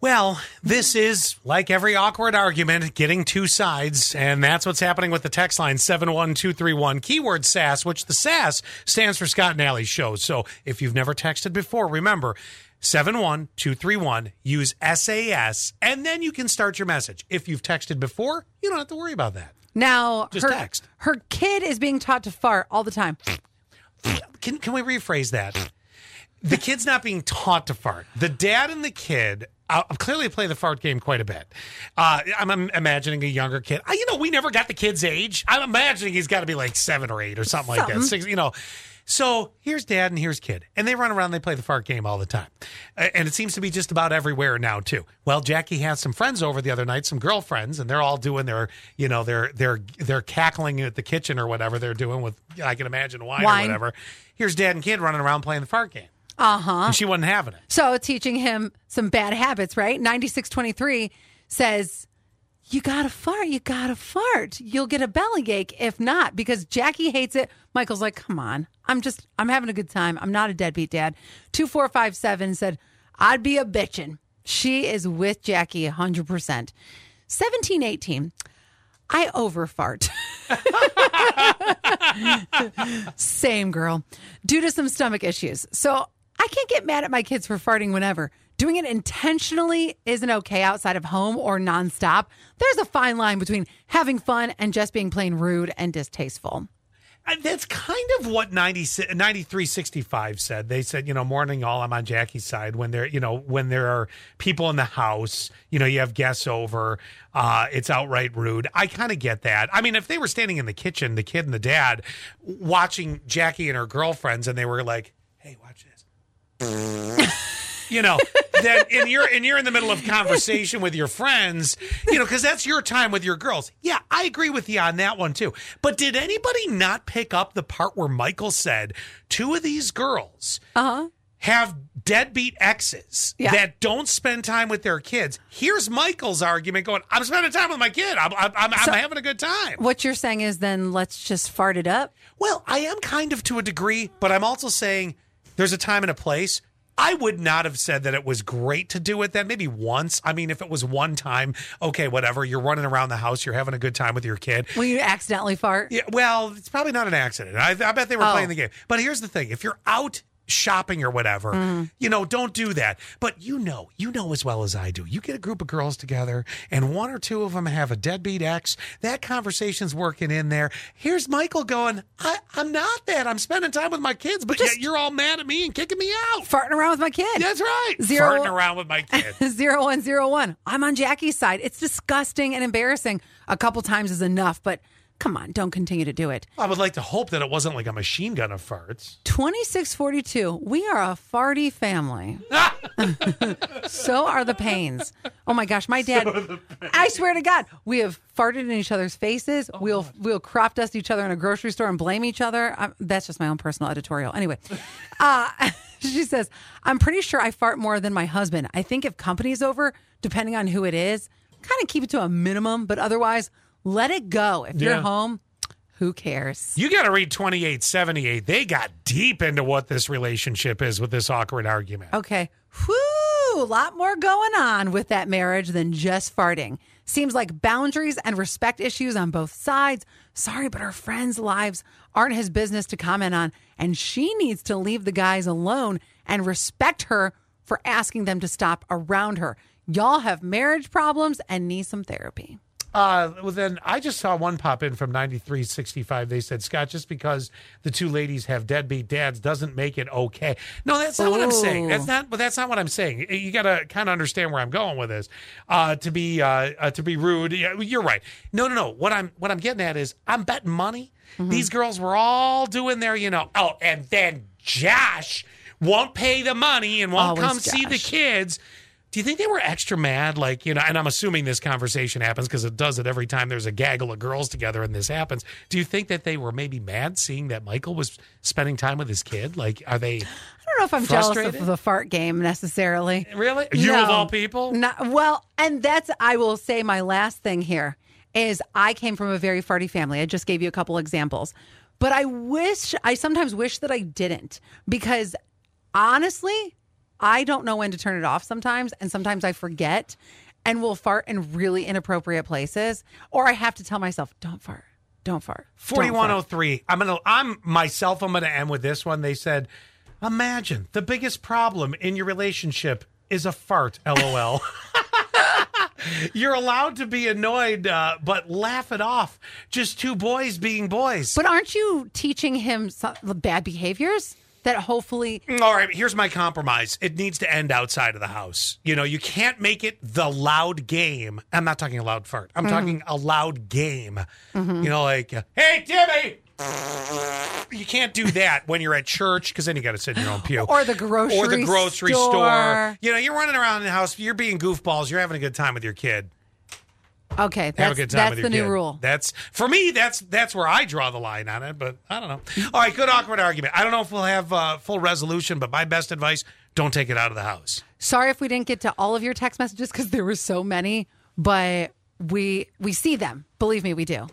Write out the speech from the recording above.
Well, this is like every awkward argument, getting two sides, and that's what's happening with the text line 71231, keyword SAS, which the SAS stands for Scott and Alley Show. So if you've never texted before, remember 71231, use SAS, and then you can start your message. If you've texted before, you don't have to worry about that. Now, Just her, text. her kid is being taught to fart all the time. Can, can we rephrase that? The kid's not being taught to fart. The dad and the kid uh, clearly play the fart game quite a bit. Uh, I'm, im- imagining a younger kid. Uh, you know, we never got the kid's age. I'm imagining he's got to be like seven or eight or something, like that. Six, you know. So here's dad and here's kid, and they run around. They play the fart game all the time, and it seems to be just about everywhere now too. Well, Jackie had some friends over the other night, some girlfriends, and they're all doing their, you know, they're they're they're cackling at the kitchen or whatever they're doing with, I can imagine wine, Wine. or whatever. Here's dad and kid running around playing the fart game. Uh huh. She wasn't having it. So teaching him some bad habits, right? 9623 says, You gotta fart, you gotta fart. You'll get a bellyache if not, because Jackie hates it. Michael's like, Come on, I'm just, I'm having a good time. I'm not a deadbeat dad. 2457 said, I'd be a bitchin'. She is with Jackie 100%. 1718, I overfart. Same girl. Due to some stomach issues. So I can't get mad at my kids for farting whenever. Doing it intentionally isn't okay outside of home or nonstop. There's a fine line between having fun and just being plain rude and distasteful. Uh, That's kind of what 90, 9365 said. They said, you know, morning all, I'm on Jackie's side when there, you know, when there are people in the house, you know, you have guests over, uh, it's outright rude. I kind of get that. I mean, if they were standing in the kitchen, the kid and the dad watching Jackie and her girlfriends and they were like, hey, watch this. You know, that and you're and you're in the middle of conversation with your friends, you know, because that's your time with your girls. Yeah, I agree with you on that one too. But did anybody not pick up the part where Michael said two of these girls uh-huh. have deadbeat exes Yeah. that don't spend time with their kids? Here's Michael's argument going: I'm spending time with my kid. I'm I'm, I'm, I'm having a good time. What you're saying is then let's just fart it up. Well, I am kind of to a degree, but I'm also saying there's a time and a place. I would not have said that it was great to do it then. Maybe once. I mean, if it was one time, okay, whatever. You're running around the house, you're having a good time with your kid. When you accidentally fart. Yeah, well, it's probably not an accident. I, I bet they were Oh. playing the game. But here's the thing: if you're out shopping or whatever, Mm-hmm. you know, don't do that. But you know, you know as well as I do. You get a group of girls together, and one or two of them have a deadbeat ex. That conversation's working in there. Here's Michael going, I, "I'm not that. I'm spending time with my kids, but yet you're all mad at me and kicking me out." Farting around with my kid. That's right. Zero- Farting around with my kid. Zero one zero one. I'm on Jackie's side. It's disgusting and embarrassing. A couple times is enough, but come on, don't continue to do it. I would like to hope that it wasn't like a machine gun of farts. 2642. We are a farty family. so are the pains. Oh my gosh, my dad. I swear to God, we have farted in each other's faces. we'll we'll crop dust each other in a grocery store and blame each other. i that's just my own personal editorial. Anyway, uh, she says, I'm pretty sure I fart more than my husband. I think if company's over, depending on who it is, kind of keep it to a minimum, but otherwise, let it go. If you're home, who cares? You got to read 2878. They got deep into what this relationship is with this awkward argument. Okay. Whoo, a lot more going on with that marriage than just farting. Seems like boundaries and respect issues on both sides. Sorry, but her friends' lives aren't his business to comment on, and she needs to leave the guys alone and respect her for asking them to stop around her. Y'all have marriage problems and need some therapy. Uh, well, then I just saw one pop in from 9365. They said, Scott, just because the two ladies have deadbeat dads doesn't make it okay. No, that's not what I'm saying. That's not, but that's not what I'm saying. You got to kind of understand where I'm going with this. Uh, to be, uh, uh, to be rude. Yeah, you're right. No, no, no. What I'm, what I'm getting at is I'm betting money. Mm-hmm. These girls were all doing their, you know, oh, and then Josh won't pay the money and won't Always come see the kids. Do you think they were extra mad? Like, you know, and I'm assuming this conversation happens because it does it every time there's a gaggle of girls together and this happens. Do you think that they were maybe mad seeing that Michael was spending time with his kid? Like, are they I don't know if I'm jealous Frustrated? of the fart game necessarily. really? You of all people? Not, well, and that's I will say my last thing here is I came from a very farty family. I just gave you a couple examples. But I wish I sometimes wish that I didn't because honestly, I don't know when to turn it off sometimes, and sometimes I forget and will fart in really inappropriate places, or I have to tell myself, don't fart. Don't fart. Don't fart." 4103. I'm going to, I'm myself, I'm going to end with this one. They said, imagine the biggest problem in your relationship is a fart, lol. You're allowed to be annoyed, uh, but laugh it off. Just two boys being boys. But aren't you teaching him some, bad behaviors that hopefully All right, here's my compromise. It needs to end outside of the house. You know, you can't make it the loud game. I'm not talking a loud fart. Mm-hmm. I'm talking a loud game. You know, like, uh, hey, Timmy. You can't do that when you're at church because then you got to sit in your own pew. Or the grocery or the grocery store. store. You know, you're running around in the house. You're being goofballs. You're having a good time with your kid. Okay, Have a good time that's with the your new rule. That's for me. That's that's where I draw the line on it. But I don't know. All right, good awkward argument. I don't know if we'll have uh, full resolution, but my best advice: don't take it out of the house. Sorry if we didn't get to all of your text messages because there were so many, but we we see them. Believe me, we do.